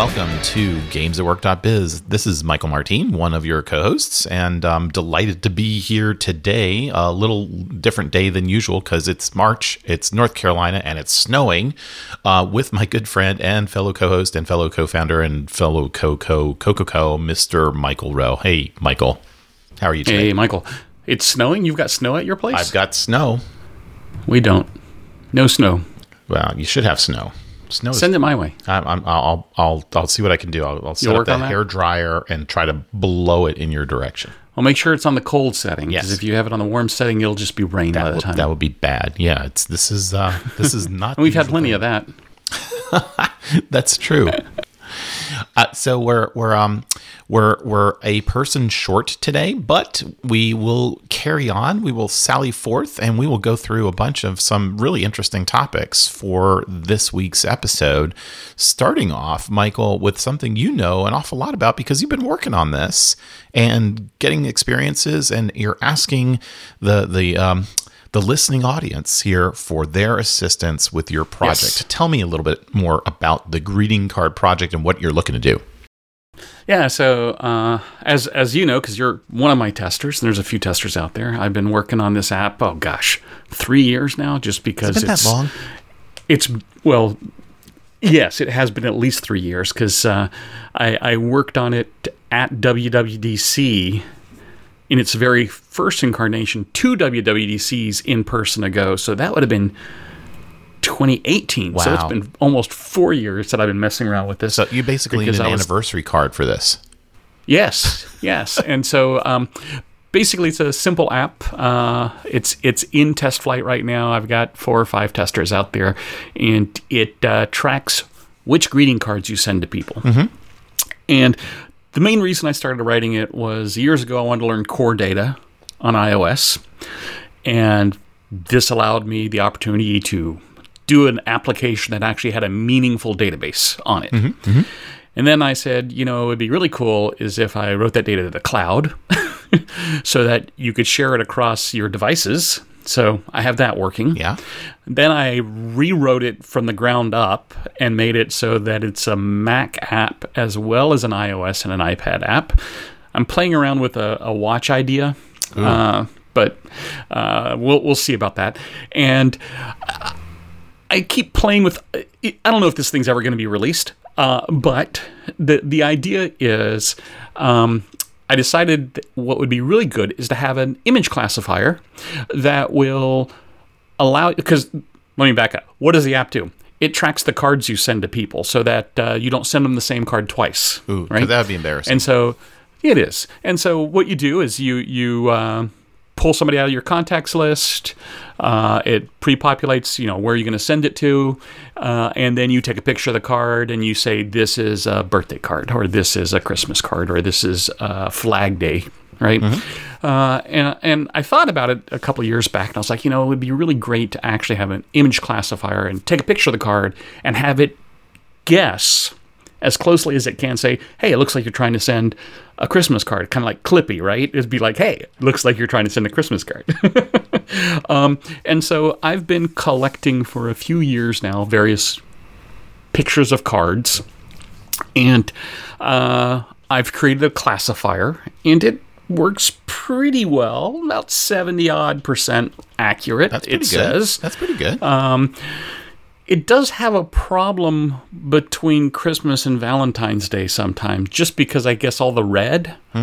Welcome to GamesAtWork.biz. This is Michael Martin, one of your co-hosts, and I'm delighted to be here today. A little different day than usual because it's March, it's North Carolina, and it's snowing. Uh, with my good friend and fellow co-host and fellow co-founder and fellow co-co co-co-co, Mr. Michael Rowe. Hey, Michael, how are you today? Hey, Michael. It's snowing? You've got snow at your place? I've got snow. We don't. No snow. Well, you should have snow. Snow. Send it my way. I'm, I'm, I'll, I'll, I'll see what I can do. I'll, I'll set You'll up work the on that? hair dryer and try to blow it in your direction. Well, make sure it's on the cold setting. Yes. If you have it on the warm setting, it'll just be rain by That the would, time. that would be bad. Yeah, it's this is uh, this is not. We've had plenty of that. That's true. Uh, so we're we're um we're we're a person short today, but we will carry on. We will sally forth, and we will go through a bunch of some really interesting topics for this week's episode. Starting off, Michael, with something you know an awful lot about because you've been working on this and getting experiences, and you're asking the the um, the listening audience here for their assistance with your project. Yes. Tell me a little bit more about the greeting card project and what you're looking to do. Yeah, so uh, as as you know, because you're one of my testers, and there's a few testers out there. I've been working on this app. Oh gosh, three years now, just because been it's that long? It's well, yes, it has been at least three years because uh, I, I worked on it at WWDC in its very first incarnation, two WWDCs in person ago. So that would have been 2018. Wow. So it's been almost four years that I've been messing around with this. So you basically need an was- anniversary card for this. Yes, yes. and so um, basically, it's a simple app. Uh, it's it's in TestFlight right now. I've got four or five testers out there, and it uh, tracks which greeting cards you send to people. And the main reason I started writing it was years ago. I wanted to learn core data on iOS, and this allowed me the opportunity to do an application that actually had a meaningful database on it. Mm-hmm, mm-hmm. And then I said, you know, it would be really cool is if I wrote that data to the cloud so that you could share it across your devices. So I have that working. Yeah. Then I rewrote it from the ground up and made it so that it's a Mac app as well as an iOS and an iPad app. I'm playing around with a, a watch idea, uh, but uh, we'll we'll see about that. And I keep playing with. I don't know if this thing's ever going to be released, uh, but the the idea is. Um, I decided what would be really good is to have an image classifier that will allow because let me back up. What does the app do? It tracks the cards you send to people so that uh, you don't send them the same card twice. Ooh, right? that would be embarrassing. And so it is. And so what you do is you you uh, pull somebody out of your contacts list. Uh, it pre-populates, you know, where you're going to send it to, uh, and then you take a picture of the card and you say this is a birthday card, or this is a Christmas card, or this is a Flag Day, right? Uh, and and I thought about it a couple of years back, and I was like, you know, it would be really great to actually have an image classifier and take a picture of the card and have it guess as closely as it can say, hey, it looks like you're trying to send a Christmas card, kind of like Clippy, right? It'd be like, hey, it looks like you're trying to send a Christmas card. um, and so I've been collecting for a few years now various pictures of cards, and uh, I've created a classifier, and it works pretty well, about 70 odd percent accurate, That's it good. says. That's pretty good. It does have a problem between Christmas and Valentine's Day sometimes, just because I guess all the red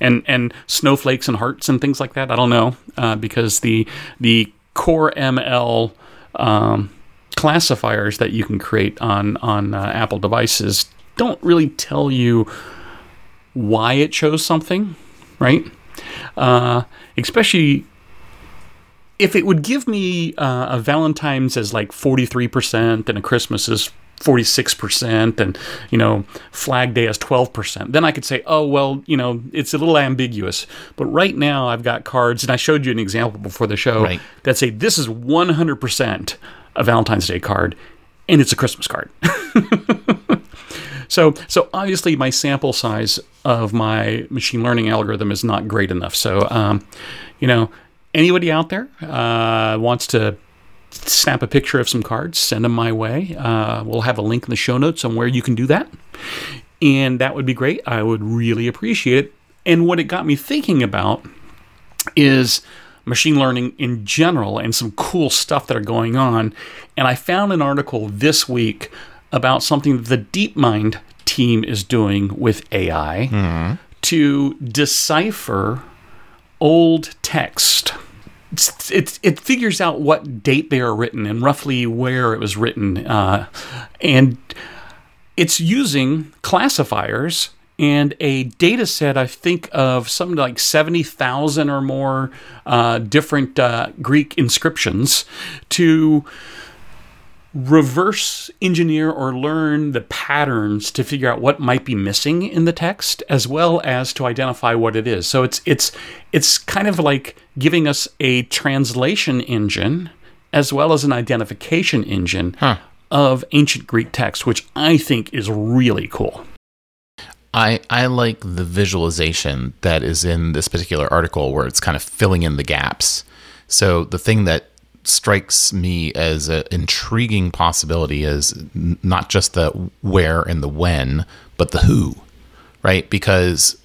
and and snowflakes and hearts and things like that. I don't know uh, because the the core ML um, classifiers that you can create on on uh, Apple devices don't really tell you why it chose something, right? Uh, especially if it would give me uh, a Valentine's as like 43% and a Christmas is 46% and you know flag day is 12% then i could say oh well you know it's a little ambiguous. But right now i've got cards and i showed you an example before the show Right. that say this is 100% a valentine's day card and it's a christmas card. So so obviously my sample size of my machine learning algorithm is not great enough. So um, you know anybody out there uh, wants to snap a picture of some cards, send them my way. Uh, we'll have a link in the show notes on where you can do that. And that would be great. I would really appreciate it. And what it got me thinking about is machine learning in general and some cool stuff that are going on. And I found an article this week about something the DeepMind team is doing with AI to decipher old text. It's, it, it figures out what date they are written and roughly where it was written. Uh, and it's using classifiers and a data set, I think, of something like 70,000 or more uh, different uh, Greek inscriptions to reverse engineer or learn the patterns to figure out what might be missing in the text as well as to identify what it is. So it's it's it's kind of like giving us a translation engine as well as an identification engine of ancient greek text which i think is really cool. I, I like the visualization that is in this particular article where it's kind of filling in the gaps. So the thing that strikes me as an intriguing possibility is not just the where and the when, but the who, right? Because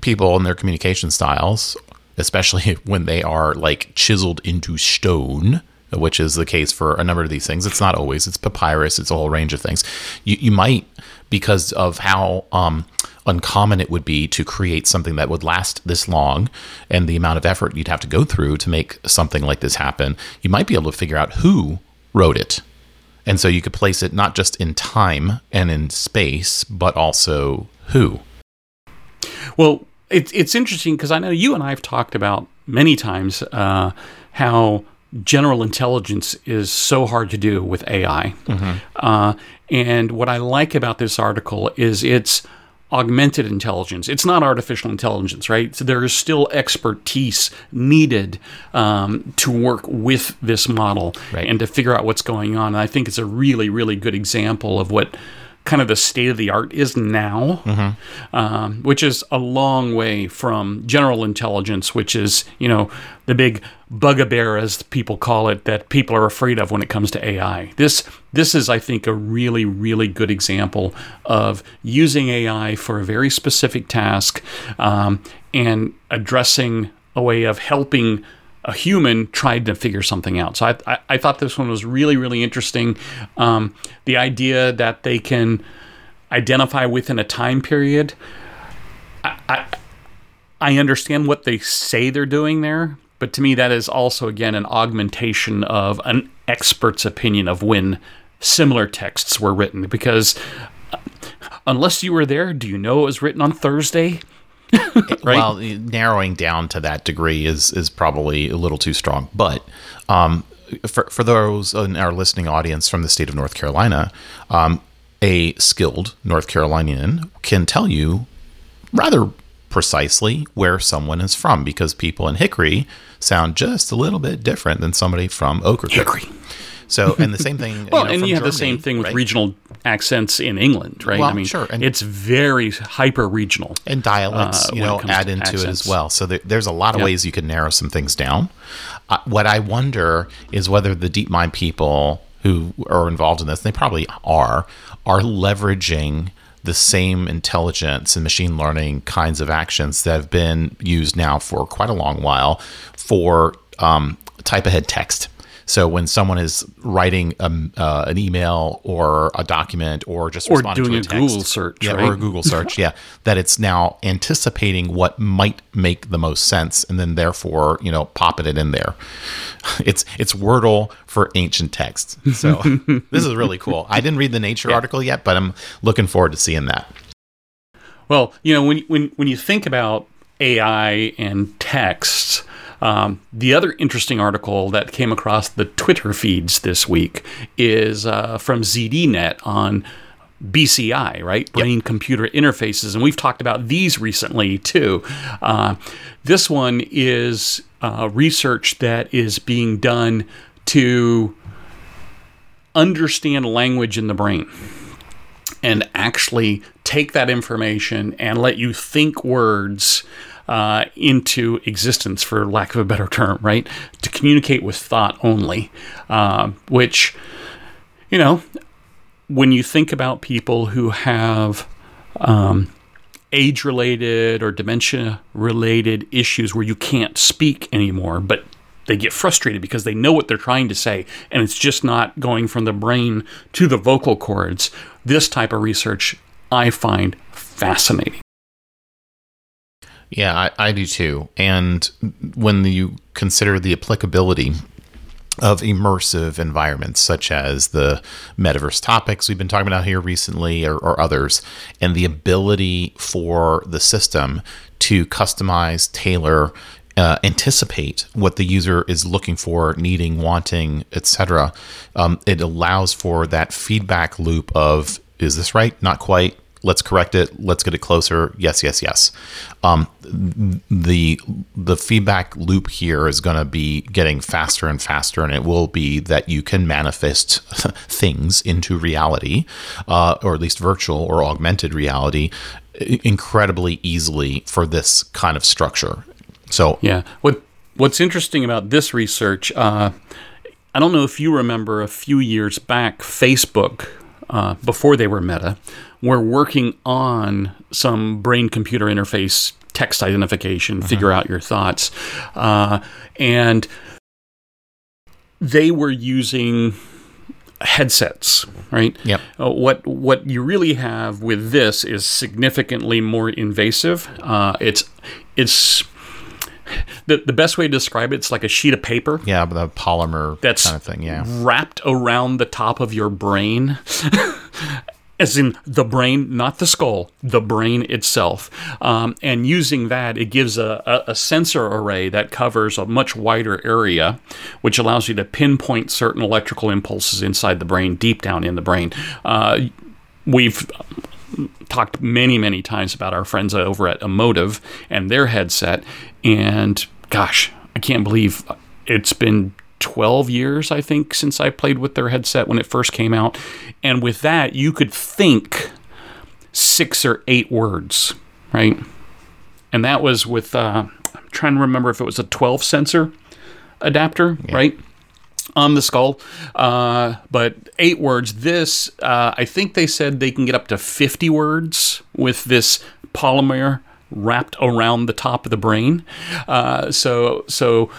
people and their communication styles, especially when they are like chiseled into stone, which is the case for a number of these things. It's not always. It's papyrus. It's a whole range of things. You, you might, because of how um, uncommon it would be to create something that would last this long, and the amount of effort you'd have to go through to make something like this happen, you might be able to figure out who wrote it. And so you could place it not just in time and in space, but also who. Well, it's it's interesting because I know you and I have talked about many times uh, how general intelligence is so hard to do with AI. Uh, and what I like about this article is it's augmented intelligence. It's not artificial intelligence, right? So there is still expertise needed um, to work with this model Right. and to figure out what's going on. And I think it's a really, really good example of what kind of the state of the art is now, um, which is a long way from general intelligence, which is, you know, the big bugbear, as people call it, that people are afraid of when it comes to AI. This, this is, I think, a really, really good example of using AI for a very specific task um, and addressing a way of helping a human tried to figure something out. So I, I, I thought this one was really, really interesting. Um, the idea that they can identify within a time period. I, I, I understand what they say they're doing there, but to me, that is also, again, an augmentation of an expert's opinion of when similar texts were written. Because uh, unless you were there, do you know it was written on Thursday? Right. Well, narrowing down to that degree is is probably a little too strong. But um, for for those in our listening audience from the state of North Carolina, um, a skilled North Carolinian can tell you rather precisely where someone is from because people in Hickory sound just a little bit different than somebody from Oak Hickory. So, and the same thing. Well, you know, and you have the same thing with right? regional accents in England, right? Well, I mean, sure, and- it's very hyper regional. and dialects, uh, you know, add to into it as well. So there, there's a lot of Yeah. ways you can narrow some things down. Uh, what I wonder is whether the DeepMind people who are involved in this, they probably are, are leveraging the same intelligence and machine learning kinds of actions that have been used now for quite a long while for um, type ahead text. So when someone is writing um, uh, an email or a document or just Or responding doing to a text, Google search, yeah, right? or a Google search, yeah, that it's now anticipating what might make the most sense, and then therefore, you know, popping it in there. It's it's Wordle for ancient texts. So this is really cool. I didn't read the Nature article yet, but I'm looking forward to seeing that. Well, you know, when when when you think about AI and texts, Um, the other interesting article that came across the Twitter feeds this week is uh, from ZDNet on BCI, right? Brain computer interfaces. And we've talked about these recently too. Uh, this one is uh, research that is being done to understand language in the brain and actually take that information and let you think words uh, into existence, for lack of a better term, right? To communicate with thought only, uh, which, you know, when you think about people who have um, age related or dementia related issues where you can't speak anymore, but they get frustrated because they know what they're trying to say and it's just not going from the brain to the vocal cords. This type of research I find fascinating. Yeah, I, I do too. And when you consider the applicability of immersive environments such as the metaverse topics we've been talking about here recently or, or, others, and the ability for the system to customize, tailor, uh, anticipate what the user is looking for, needing, wanting, etc. Um, it allows for that feedback loop of is this right? Not quite let's correct it let's get it closer yes yes yes. Um, the the feedback loop here is going to be getting faster and faster and it will be that you can manifest things into reality uh, or at least virtual or augmented reality incredibly easily for this kind of structure. So yeah. What what's interesting about this research uh, i don't know if you remember a few years back facebook uh, before they were Meta, were working on some brain computer interface text identification, uh-huh. figure out your thoughts. Uh, and they were using headsets, right? Yep. Uh, what what you really have with this is significantly more invasive. Uh, it's it's the, the best way to describe it, it's like a sheet of paper. Yeah, the polymer that's kind of thing. Yeah, wrapped around the top of your brain. as in the brain, not the skull, the brain itself. Um, and using that, it gives a, a, a, sensor array that covers a much wider area, which allows you to pinpoint certain electrical impulses inside the brain, deep down in the brain. Uh, we've talked many, many times about our friends over at Emotiv and their headset. And gosh, I can't believe it's been 12 years, I think, since I played with their headset when it first came out. And with that, you could think six or eight words, right? And that was with, uh, I'm trying to remember if it was a 12 sensor adapter, yeah. right? on the skull. Uh, but eight words. This, uh, I think they said they can get up to 50 words with this polymer wrapped around the top of the brain. Uh, so, so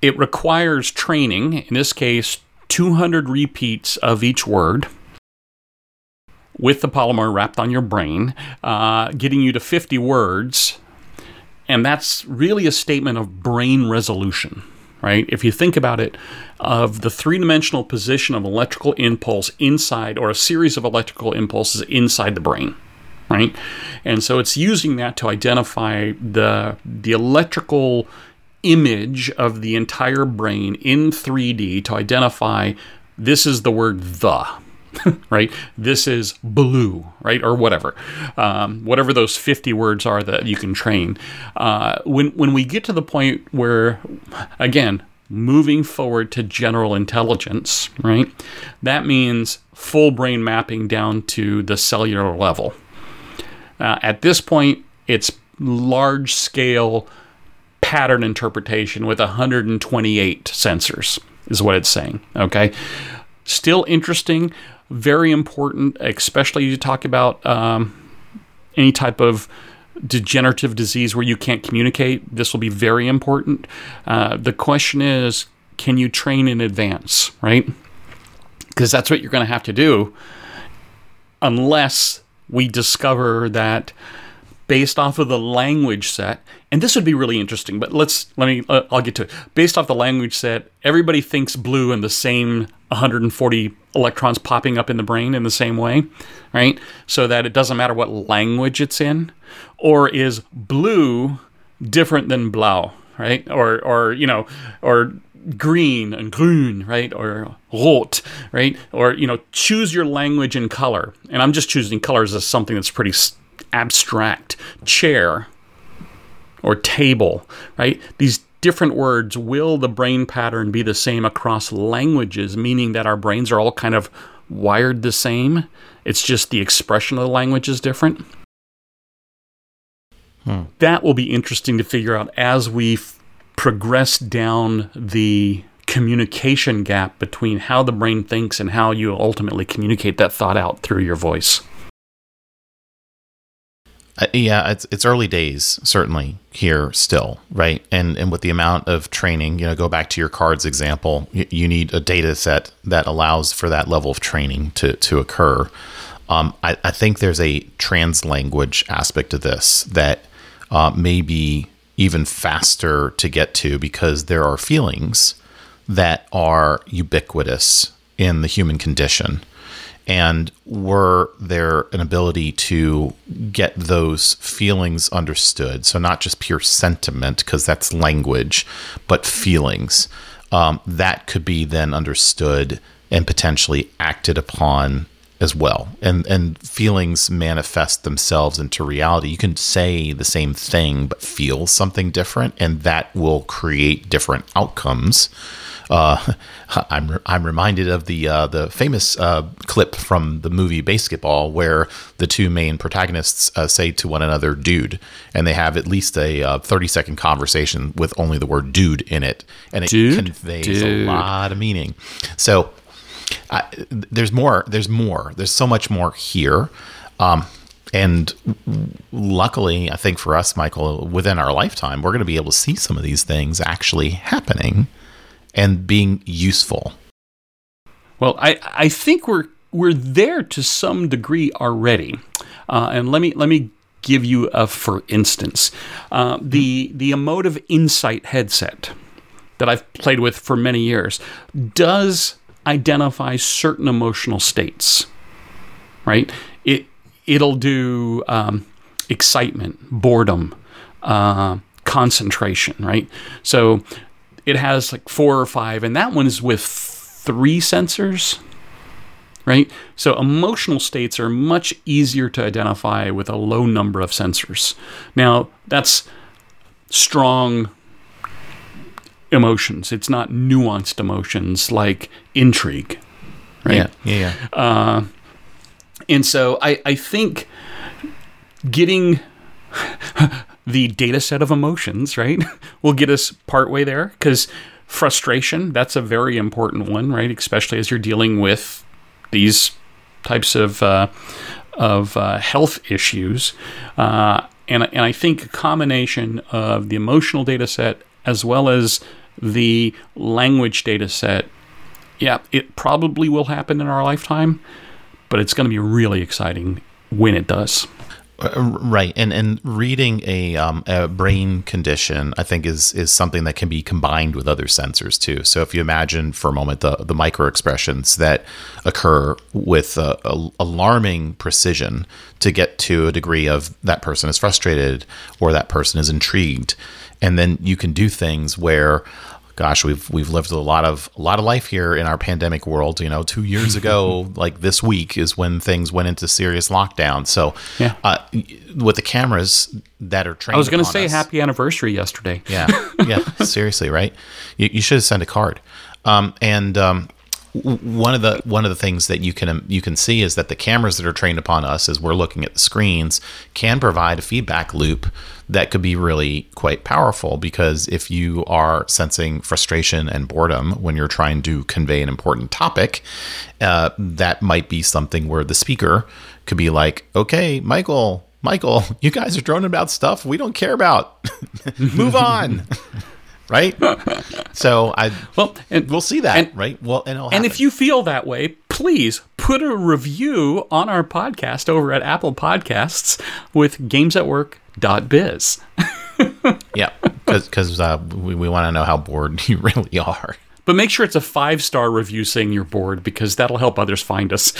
it requires training. In this case, 200 repeats of each word with the polymer wrapped on your brain, uh, getting you to 50 words. And that's really a statement of brain resolution right? If you think about it, of the three dimensional position of electrical impulse inside, or a series of electrical impulses inside the brain, right? And so it's using that to identify the, the electrical image of the entire brain in 3D to identify this is the word the, right? This is blue, right? Or whatever. Um, whatever those 50 words are that you can train. Uh, when, when we get to the point where, again, moving forward to general intelligence, right? That means full brain mapping down to the cellular level. Uh, at this point, it's large scale pattern interpretation with 128 sensors, is what it's saying. Okay. Still interesting, very important, especially you talk about um, any type of degenerative disease where you can't communicate. This will be very important. Uh, the question is can you train in advance, right? Because that's what you're going to have to do unless we discover that based off of the language set and this would be really interesting but let's let me uh, i'll get to it based off the language set everybody thinks blue and the same 140 electrons popping up in the brain in the same way right so that it doesn't matter what language it's in or is blue different than blau right? Or or you know, or green and grün, right? Or rot, right? Or you know, choose your language and color. And I'm just choosing colors as something that's pretty abstract. Chair or table, right? These different words will the brain pattern be the same across languages, meaning that our brains are all kind of wired the same. It's just the expression of the language is different. Hmm. That will be interesting to figure out as we f- progress down the communication gap between how the brain thinks and how you ultimately communicate that thought out through your voice. Uh, yeah, it's it's early days certainly here still, right? And and with the amount of training, you know, go back to your cards example, you, you need a data set that allows for that level of training to to occur. Um, I, I think there's a trans language aspect to this that uh, may be even faster to get to because there are feelings that are ubiquitous in the human condition and were there an ability to get those feelings understood? So not just pure sentiment because that's language but feelings. Um, that could be then understood and potentially acted upon as well. And and feelings manifest themselves into reality. You can say the same thing but feel something different and that will create different outcomes uh, I'm I'm reminded of the uh, the famous uh, clip from the movie BASEketball where the two main protagonists uh, say to one another "dude," and they have at least a uh, 30 second conversation with only the word "dude" in it, and it Dude? conveys Dude. a lot of meaning. So I, there's more. There's more. There's so much more here. Um, and luckily, I think for us, Michael, within our lifetime, we're going to be able to see some of these things actually happening and being useful. Well, I, I think we're we're there to some degree already, uh, and let me let me give you a for instance, uh, the the Emotiv Insight headset that I've played with for many years does identify certain emotional states, right? It it'll do um, excitement, boredom, uh, concentration, right? So it has like four or five, and that one is with three sensors, right? So emotional states are much easier to identify with a low number of sensors. Now, that's strong emotions, it's not nuanced emotions like intrigue, right? Yeah. Yeah. Uh, and so I, I think getting the data set of emotions, right, will get us partway there because frustration, that's a very important one, right? Especially as you're dealing with these types of, uh, of uh, health issues. Uh, and, and I think a combination of the emotional data set as well as the language data set, yeah, it probably will happen in our lifetime but it's going to be really exciting when it does. Uh, Right, and and reading a, um, a brain condition, I think is is something that can be combined with other sensors too. So if you imagine for a moment the the micro expressions that occur with uh, a, alarming precision to get to a degree of that person is frustrated or that person is intrigued, and then you can do things where gosh, we've we've lived a lot of a lot of life here in our pandemic world. You know, two years ago, like this week, is when things went into serious lockdown. So, Yeah. uh, with the cameras that are trained, I was going to say us- happy anniversary yesterday. yeah, yeah, seriously, right? You, you should have sent a card. Um, and um, one of the one of the things that you can um, you can see is that the cameras that are trained upon us as we're looking at the screens can provide a feedback loop that could be really quite powerful because if you are sensing frustration and boredom when you're trying to convey an important topic, uh, that might be something where the speaker could be like, "Okay, Michael." Michael, you guys are droning about stuff we don't care about. Move on. right? So I Well, and we'll see that, and- right? Well, and and if you feel that way, please put a review on our podcast over at Apple Podcasts with gamesatwork.biz. yeah, because uh, we, we want to know how bored you really are. But make sure it's a five star review saying you're bored because that'll help others find us.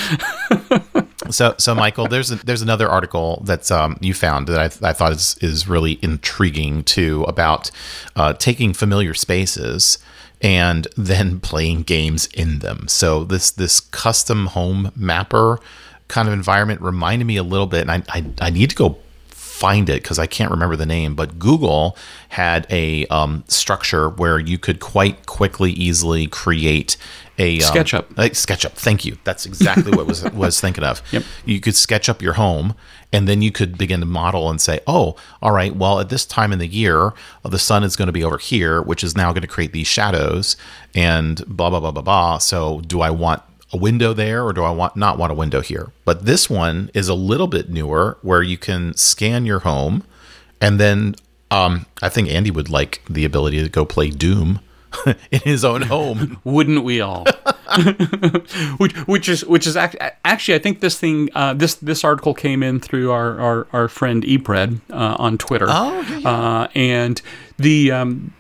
So, so Michael, there's a, there's another article that's um, you found that I, I thought is is really intriguing too about uh, taking familiar spaces and then playing games in them. So this this custom home mapper kind of environment reminded me a little bit, and I I, I need to go find it because I can't remember the name, but Google had a um, structure where you could quite quickly, easily create a um, SketchUp. uh, SketchUp. Thank you. That's exactly what was was thinking of. Yep. You could sketch up your home, and then you could begin to model and say, "Oh, all right. Well, at this time in the year, uh, the sun is going to be over here, which is now going to create these shadows, and blah blah blah blah blah. So, do I want a window there, or do I want not want a window here? But this one is a little bit newer, where you can scan your home, and then um, I think Andy would like the ability to go play Doom in his own home. Wouldn't we all? which, which is which is act- actually, I think this thing, uh, this this article came in through our our, our friend Epred uh, on Twitter. Oh, yeah, yeah. Uh, and the um,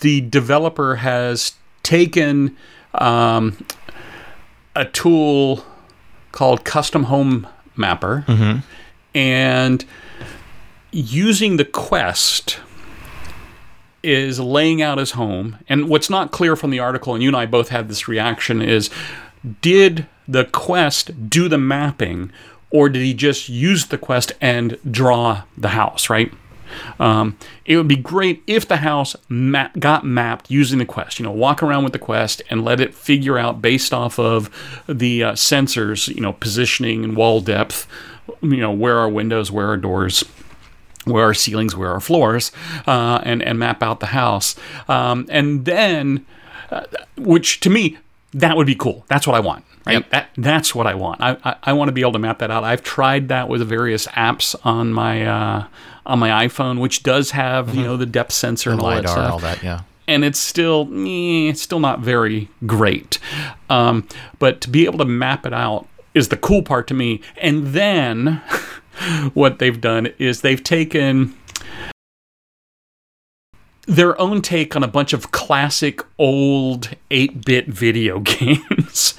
the developer has taken um, a tool called Custom Home Mapper mm-hmm. and using the Quest is laying out his home. And what's not clear from the article, and you and I both had this reaction, is did the Quest do the mapping, or did he just use the Quest and draw the house, right? Um, it would be great if the house map, got mapped using the Quest. You know, walk around with the Quest and let it figure out based off of the uh, sensors, you know, positioning and wall depth, you know, where are windows, where are doors where are ceilings, where are floors, uh, and and map out the house. Um, and then, uh, which to me, that would be cool. That's what I want. Right? Yep. That that's what I want. I, I, I want to be able to map that out. I've tried that with various apps on my uh, on my iPhone, which does have you know the depth sensor and all that LiDAR, stuff all that, yeah. and it's still eh, it's still not very great. Um, but to be able to map it out is the cool part to me. And then what they've done is they've taken their own take on a bunch of classic old 8-bit video games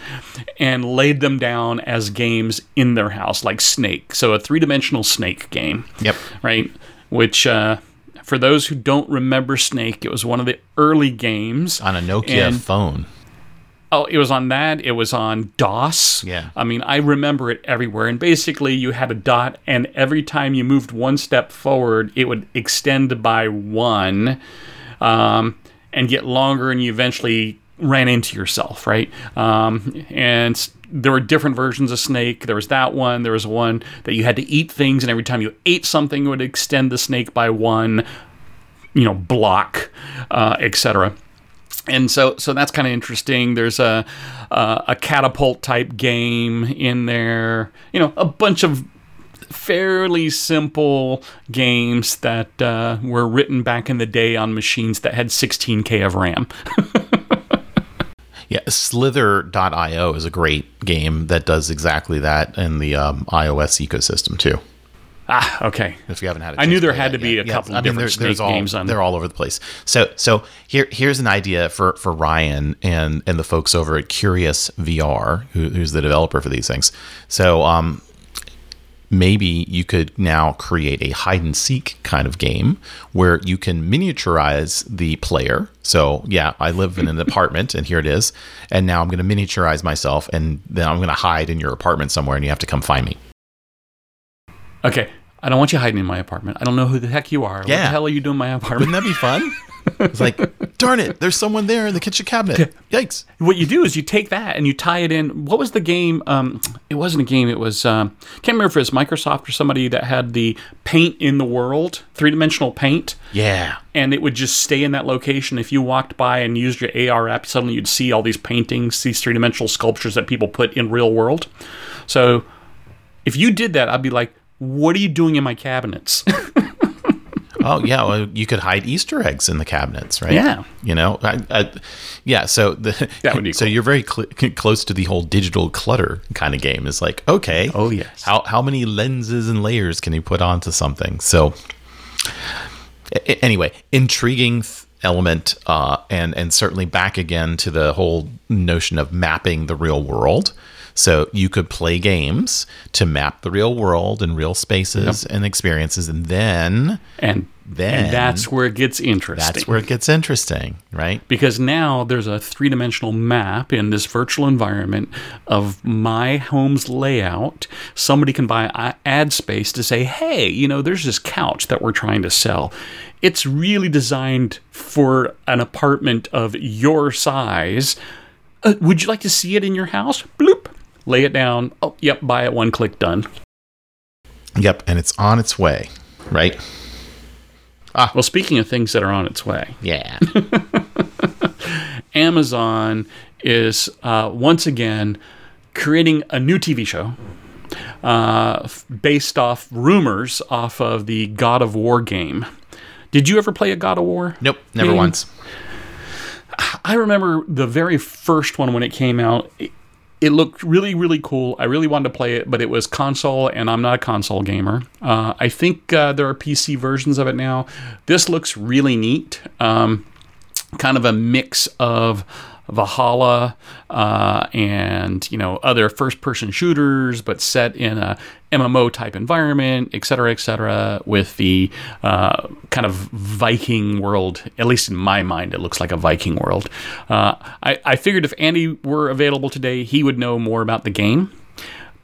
and laid them down as games in their house like Snake. So a three-dimensional Snake game Yep. right? Which, uh, for those who don't remember Snake, it was one of the early games. On a Nokia And- phone. Oh, it was on that. It was on DOS. Yeah. I mean, I remember it everywhere. And basically, you had a dot, and every time you moved one step forward, it would extend by one um, and get longer, and you eventually ran into yourself, right? Um, and there were different versions of Snake. There was that one. There was one that you had to eat things, and every time you ate something, it would extend the snake by one, you know, block, uh, etc and so so that's kind of interesting. There's a uh, a catapult type game in there. You know, a bunch of fairly simple games that uh, were written back in the day on machines that had 16k of RAM. Yeah, Slither.io is a great game that does exactly that in the um, iOS ecosystem too. Ah, okay. If you haven't had, a I knew there had to be yet. a couple of there- different there's Snake all, games on- They're all over the place. So, so here, here's an idea for for Ryan and and the folks over at Curious VR, who, who's the developer for these things. So, um, maybe you could now create a hide and seek kind of game where you can miniaturize the player. So, yeah, I live in an apartment and here it is. And now I'm going to miniaturize myself and then I'm going to hide in your apartment somewhere and you have to come find me. Okay. I don't want you hiding in my apartment. I don't know who the heck you are. What the hell are you doing in my apartment? Wouldn't that be fun? It's like, darn it, there's someone there in the kitchen cabinet. Yikes. what you do is you take that and you tie it in. What was the game? Um, it wasn't a game. It was um, can't remember if it was Microsoft or somebody that had the paint in the world, three dimensional paint, Yeah. and it would just stay in that location. If you walked by and used your AR app, suddenly you'd see all these paintings, these three dimensional sculptures that people put in real world. So if you did that, I'd be like, "What are you doing in my cabinets?" Oh, yeah. Well, you could hide Easter eggs in the cabinets, right? Yeah. You know, I, I, yeah. So the That would be so cool. you're very cl- close to the whole digital clutter kind of game. Is like, okay, Oh, yes. How how many lenses and layers can you put onto something? So a- anyway, intriguing th- element, uh, and and certainly back again to the whole notion of mapping the real world. So you could play games to map the real world and real spaces and experiences, and then And Then- and that's where it gets interesting. that's where it gets interesting, right? because now there's a three-dimensional map in this virtual environment of my home's layout. Somebody can buy ad space to say hey you know there's this couch that we're trying to sell. It's really designed for an apartment of your size. Uh, would you like to see it in your house? Bloop lay it down oh yep buy it one click done Yep, and it's on its way, right? Ah. well speaking of things that are on its way Yeah. Amazon is uh, once again creating a new TV show uh, based off rumors off of the God of War game. Did you ever play a God of War? nope, never game? once. I remember the very first one when it came out. It, it looked really, really cool. I really wanted to play it, but it was console, and I'm not a console gamer. Uh, I think uh, there are PC versions of it now. This looks really neat. Um, kind of a mix of Valhalla uh, and you know other first-person shooters, but set in a MMO type environment, et cetera, et cetera, with the uh, kind of Viking world. At least in my mind, it looks like a Viking world. Uh, I, I figured if Andy were available today, he would know more about the game.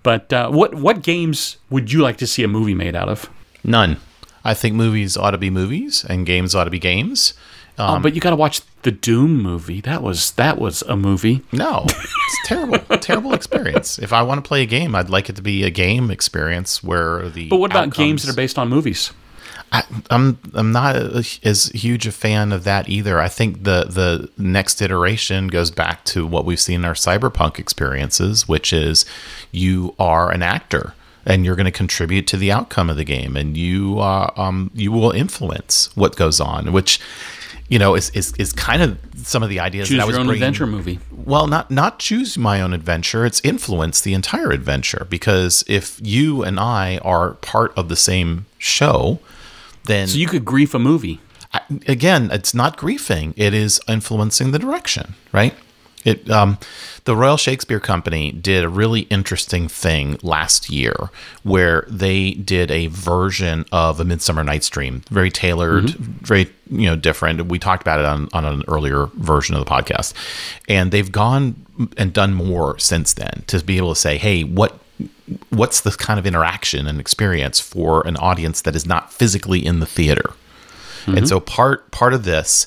But uh, what what games would you like to see a movie made out of? None. I think movies ought to be movies and games ought to be games. Um, oh, but you got to watch the Doom movie. That was that was a movie. No, it's terrible, terrible experience. If I want to play a game, I'd like it to be a game experience where the. But what about games that are based on movies? I, I'm I'm not a, as huge a fan of that either. I think the the next iteration goes back to what we've seen in our cyberpunk experiences, which is you are an actor and you're going to contribute to the outcome of the game, and you uh, um you will influence what goes on, which you know is is, is kind of some of the ideas Choose that I was your own bringing- adventure movie. well not not choose my own adventure it's influence the entire adventure because if you and i are part of the same show then So you could grief a movie. I, again it's not griefing it is influencing the direction right it um, the royal shakespeare company did a really interesting thing last year where they did a version of a midsummer night's dream very tailored very you know different. We talked about it on, on an earlier version of the podcast. And they've gone and done more since then to be able to say hey what what's the kind of interaction and experience for an audience that is not physically in the theater? And so part part of this,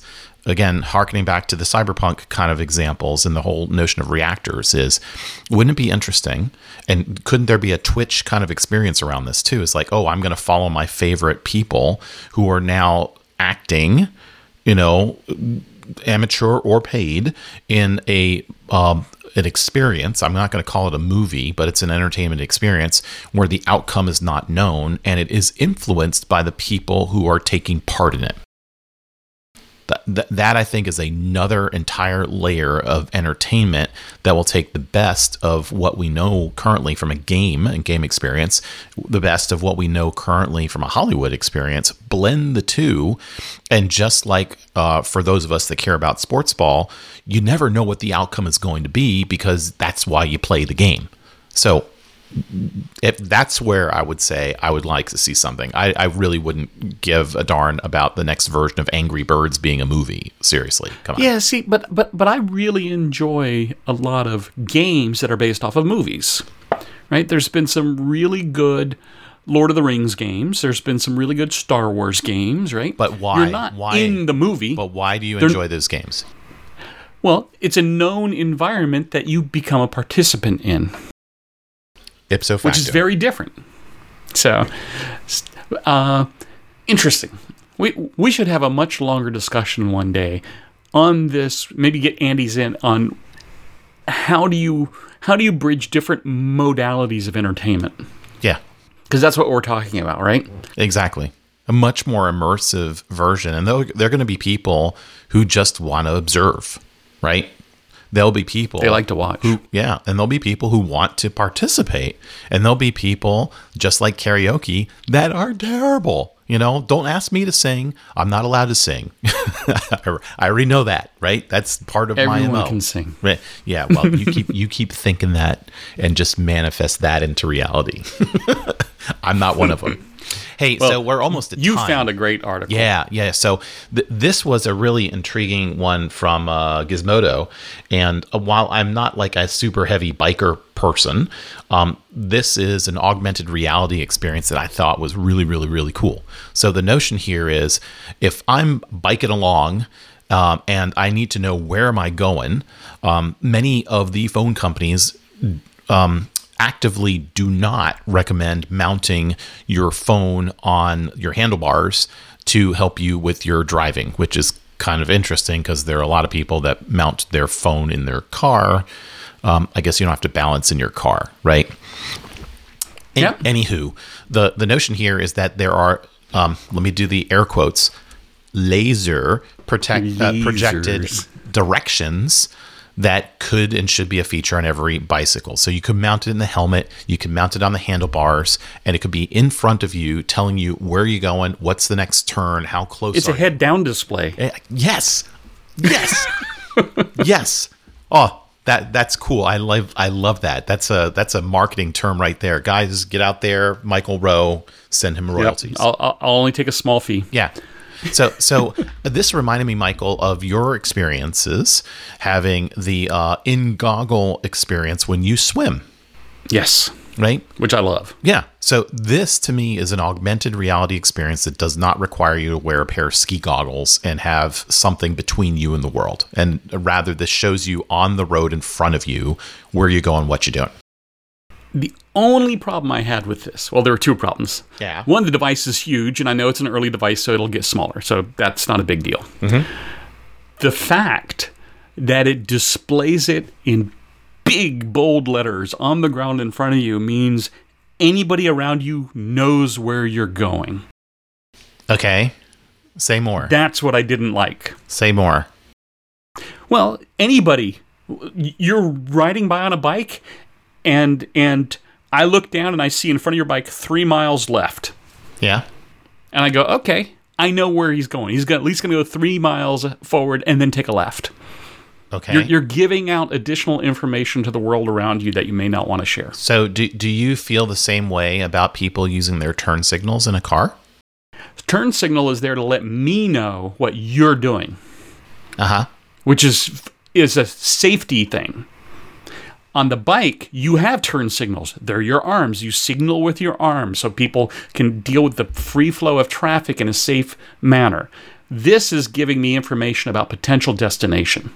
again, harkening back to the cyberpunk kind of examples and the whole notion of reactors is, wouldn't it be interesting? And couldn't there be a Twitch kind of experience around this too? It's like, oh, I'm going to follow my favorite people who are now acting, you know, amateur or paid in a um, an experience. I'm not going to call it a movie, but it's an entertainment experience where the outcome is not known and it is influenced by the people who are taking part in it. That, that, I think is another entire layer of entertainment that will take the best of what we know currently from a game and game experience, the best of what we know currently from a Hollywood experience, blend the two, and just like uh, for those of us that care about sports ball, you never know what the outcome is going to be because that's why you play the game. So if that's where I would say I would like to see something. I, I really wouldn't give a darn about the next version of Angry Birds being a movie. Seriously, come on. Yeah, see, but but but I really enjoy a lot of games that are based off of movies. Right? There's been some really good Lord of the Rings games. There's been some really good Star Wars games, right? But why? You're not Why? in the movie. But why do you They're- enjoy those games? well, it's a known environment that you become a participant in. Ipso facto. which is very different. So, uh, interesting. We we should have a much longer discussion one day on this. Maybe get Andy's in on how do you how do you bridge different modalities of entertainment yeah, because that's what we're talking about, right? exactly. A much more immersive version, and they're, they're going to be people who just want to observe, right? There'll be people They like to watch. who yeah and there'll be people who want to participate and there'll be people just like karaoke that are terrible You know, don't ask me to sing. I'm not allowed to sing. I already know that, right? That's part of Everyone my MO. can sing. Right. Yeah. Well, you keep you keep thinking that and just manifest that into reality. I'm not one of them. Hey, so we're almost at You time. found a great article. Yeah, yeah. So th- this was a really intriguing one from uh, Gizmodo, and uh, while I'm not like a super heavy biker person, um, this is an augmented reality experience that I thought was really, really, really cool. So the notion here is, if I'm biking along. Um, and I need to know where am I going. Um, many of the phone companies um, actively do not recommend mounting your phone on your handlebars to help you with your driving, which is kind of interesting because there are a lot of people that mount their phone in their car. Um, I guess you don't have to balance in your car, right? An- Yep. Anywho, the the notion here is that there are. Um, let me do the air quotes. Laser protect uh, projected directions that could and should be a feature on every bicycle. So you could mount it in the helmet, you can mount it on the handlebars, and it could be in front of you, telling you where you're going, what's the next turn, how close. It's a are you. head down display. Eh, Yes, yes, yes. Oh, that that's cool. I love I love that. That's a that's a marketing term right there, guys. Get out there, Michael Rowe. Send him royalties. I'll, I'll I'll only take a small fee. Yeah. So, so this reminded me, Michael, of your experiences having the uh, in goggle experience when you swim, Yes, right? which I love. Yeah. So this to me is an augmented reality experience that does not require you to wear a pair of ski goggles and have something between you and the world. And rather, this shows you on the road in front of you where you go and what you're doing. The only problem I had with this, well, there were two problems. Yeah. One, the device is huge, and I know it's an early device, so it'll get smaller. So that's not a big deal. Mm-hmm. The fact that it displays it in big, bold letters on the ground in front of you means anybody around you knows where you're going. Okay. Say more. That's what I didn't like. Say more. Well, anybody, you're riding by on a bike, and and I look down and I see in front of your bike three miles left, Yeah. and I go, okay, I know where he's going. He's at least going to go three miles forward and then take a left. Okay. You're, you're giving out additional information to the world around you that you may not want to share. so, do, do you feel the same way about people using their turn signals in a car? Turn signal is there to let me know what you're doing. Uh huh. which is is a safety thing. On the bike, you have turn signals. They're your arms. You signal with your arms so people can deal with the free flow of traffic in a safe manner. This is giving me information about potential destination.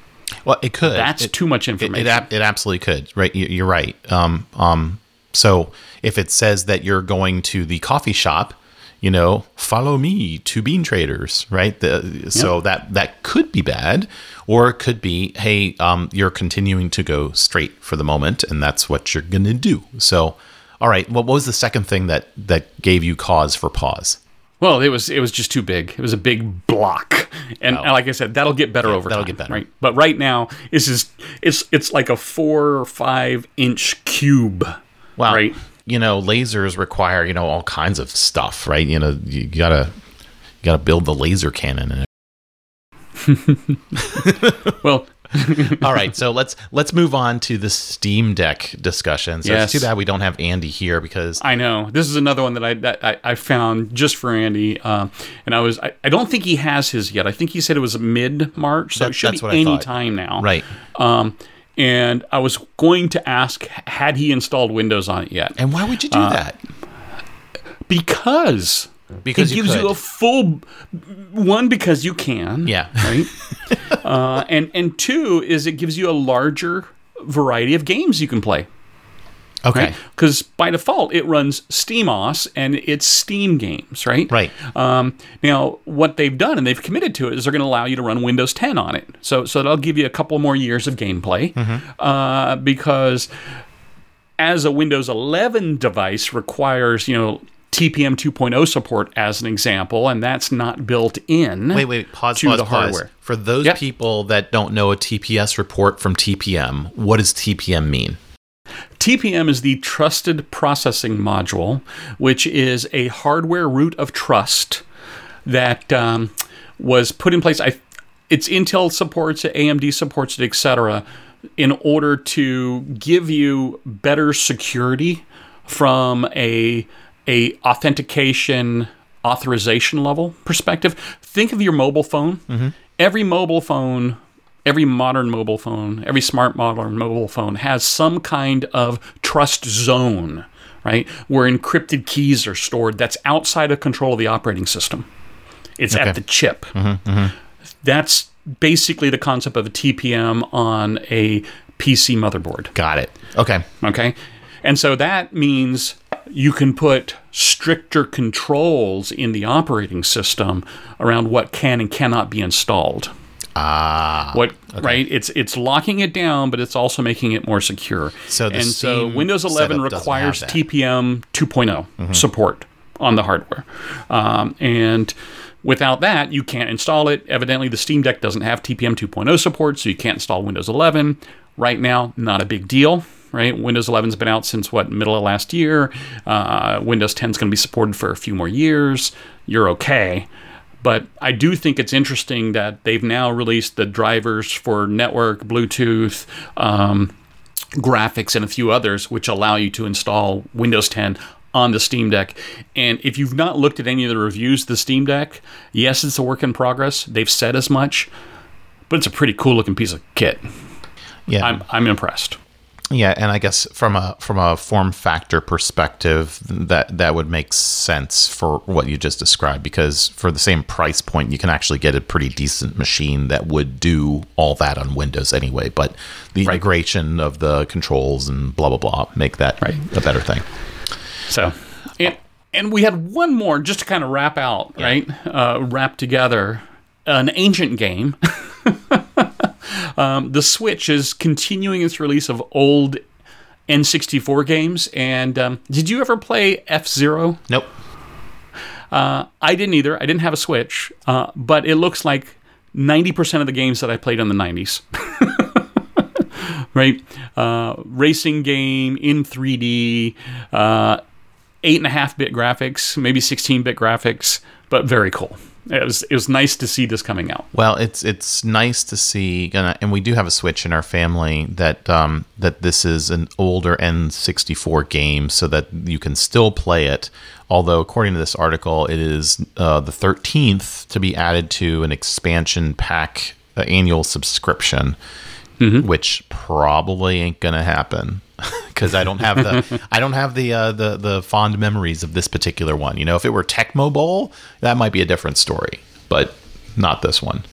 Well, it could. That's It- too much information. it, ab- it absolutely could. Right. You- You're right. Um, um, so if it says that you're going to the coffee shop, you know, follow me to Bean Traders, right? The, so that that could be bad, or it could be, hey, um, you're continuing to go straight for the moment, and that's what you're gonna do. So, all right. What was the second thing that that gave you cause for pause? well, it was it was just too big. It was a big block, and, and like I said, that'll get better over Oh. that'll time. get better. right? But right now, this is it's it's like a four or five inch cube. Well, Right. You know, lasers require you know all kinds of stuff, right? You know, you gotta you gotta build the laser cannon and Well, All right, so let's let's move on to the Steam Deck discussion. So Yes. it's too bad we don't have Andy here because I know this is another one that I that I, I found just for Andy, um, and I was I, I don't think he has his yet. I think he said it was mid March, so That- it should be any time now. right, Um, and I was going to ask, had he installed Windows on it yet? and why would you do Uh, that? Because Because it you gives you could. a full one because you can. Yeah. Right. uh, and and two is it gives you a larger variety of games you can play. Okay, Because by default it runs SteamOS and it's Steam games, right? Right. Um, now what they've done and they've committed to it is they're going to allow you to run Windows 10 on it. So so that'll give you a couple more years of gameplay. Uh, because as a Windows 11 device requires you know TPM 2.0 support as an example, and that's not built in. wait, wait, pause, to pause, the pause. hardware. For those Yep. people that don't know a TPS report from TPM, what does TPM mean? TPM is the Trusted Processing Module, which is a hardware root of trust that um, was put in place. I, it's Intel supports it, AMD supports it, etc. In order to give you better security from a a authentication authorization level perspective. Think of your mobile phone. Every mobile phone every modern mobile phone, every smart modern mobile phone has some kind of trust zone, right? Where encrypted keys are stored that's outside of control of the operating system. It's at the chip. Mm-hmm, mm-hmm. That's basically the concept of a TPM on a PC motherboard. Got it. Okay. Okay. And so that means you can put stricter controls in the operating system around what can and cannot be installed. Ah. What right? It's it's locking it down, but it's also making it more secure. So and so Windows 11 requires. Mm-hmm. TPM 2.0 support on the hardware, um, and without that, you can't install it. Evidently, the Steam Deck doesn't have TPM 2.0 support, so you can't install Windows 11 right now. Not a big deal. Right, Windows 11's been out since what middle of last year. Uh, Windows 10's going to be supported for a few more years. You're okay. But I do think it's interesting that they've now released the drivers for network, Bluetooth, um, graphics, and a few others, which allow you to install Windows 10 on the Steam Deck. And if you've not looked at any of the reviews of the Steam Deck, yes, it's a work in progress. They've said as much, but it's a pretty cool looking piece of kit. Yeah. I'm, I'm impressed. Yeah, and I guess from a from a form factor perspective, that that would make sense for what you just described because for the same price point, you can actually get a pretty decent machine that would do all that on Windows anyway. But the integration of the controls and blah blah blah make that Right. a better thing. So, and, and we had one more just to kind of wrap out, right? Uh, wrap together an ancient game. um, the Switch is continuing its release of old N64 games. And um, did you ever play F Zero? Nope. Uh, I didn't either. I didn't have a Switch, uh, but it looks like 90% of the games that I played in the 90s. right? Uh, racing game in 3D, uh, 8.5 bit graphics, maybe 16 bit graphics, but very cool. It was, it was nice to see this coming out. Well, it's it's nice to see, and I- and we do have a Switch in our family that um, that this is an older N64 game, so that you can still play it. Although, according to this article, it is uh, the 13th to be added to an expansion pack uh, annual subscription, which probably ain't gonna happen because I don't have the I don't have the uh, the the fond memories of this particular one. You know, if it were Tecmo Bowl, that might be a different story, but not this one.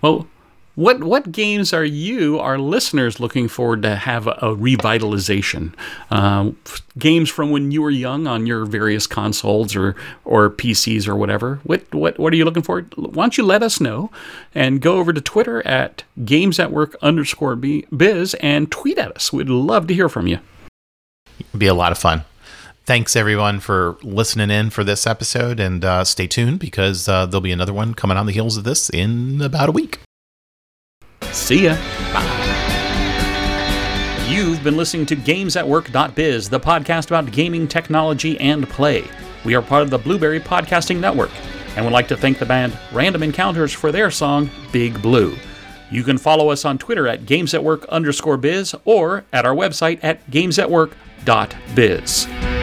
Well, what what games are you, our listeners, looking forward to have a, revitalization? Uh, games from when you were young on your various consoles or or PCs or whatever. What what what are you looking for? Why don't you let us know and go over to Twitter at Games at Work underscore biz and tweet at us. We'd love to hear from you. It'd be a lot of fun. Thanks everyone for listening in for this episode, and uh, stay tuned because uh, there'll be another one coming on the heels of this in about a week. See ya. Bye. You've been listening to GamesAtWork.biz, the podcast about gaming technology and play. We are part of the Blueberry Podcasting Network, and would like to thank the band Random Encounters for their song Big Blue. You can follow us on Twitter at GamesAtWork underscore biz or at our website at GamesAtWork.biz.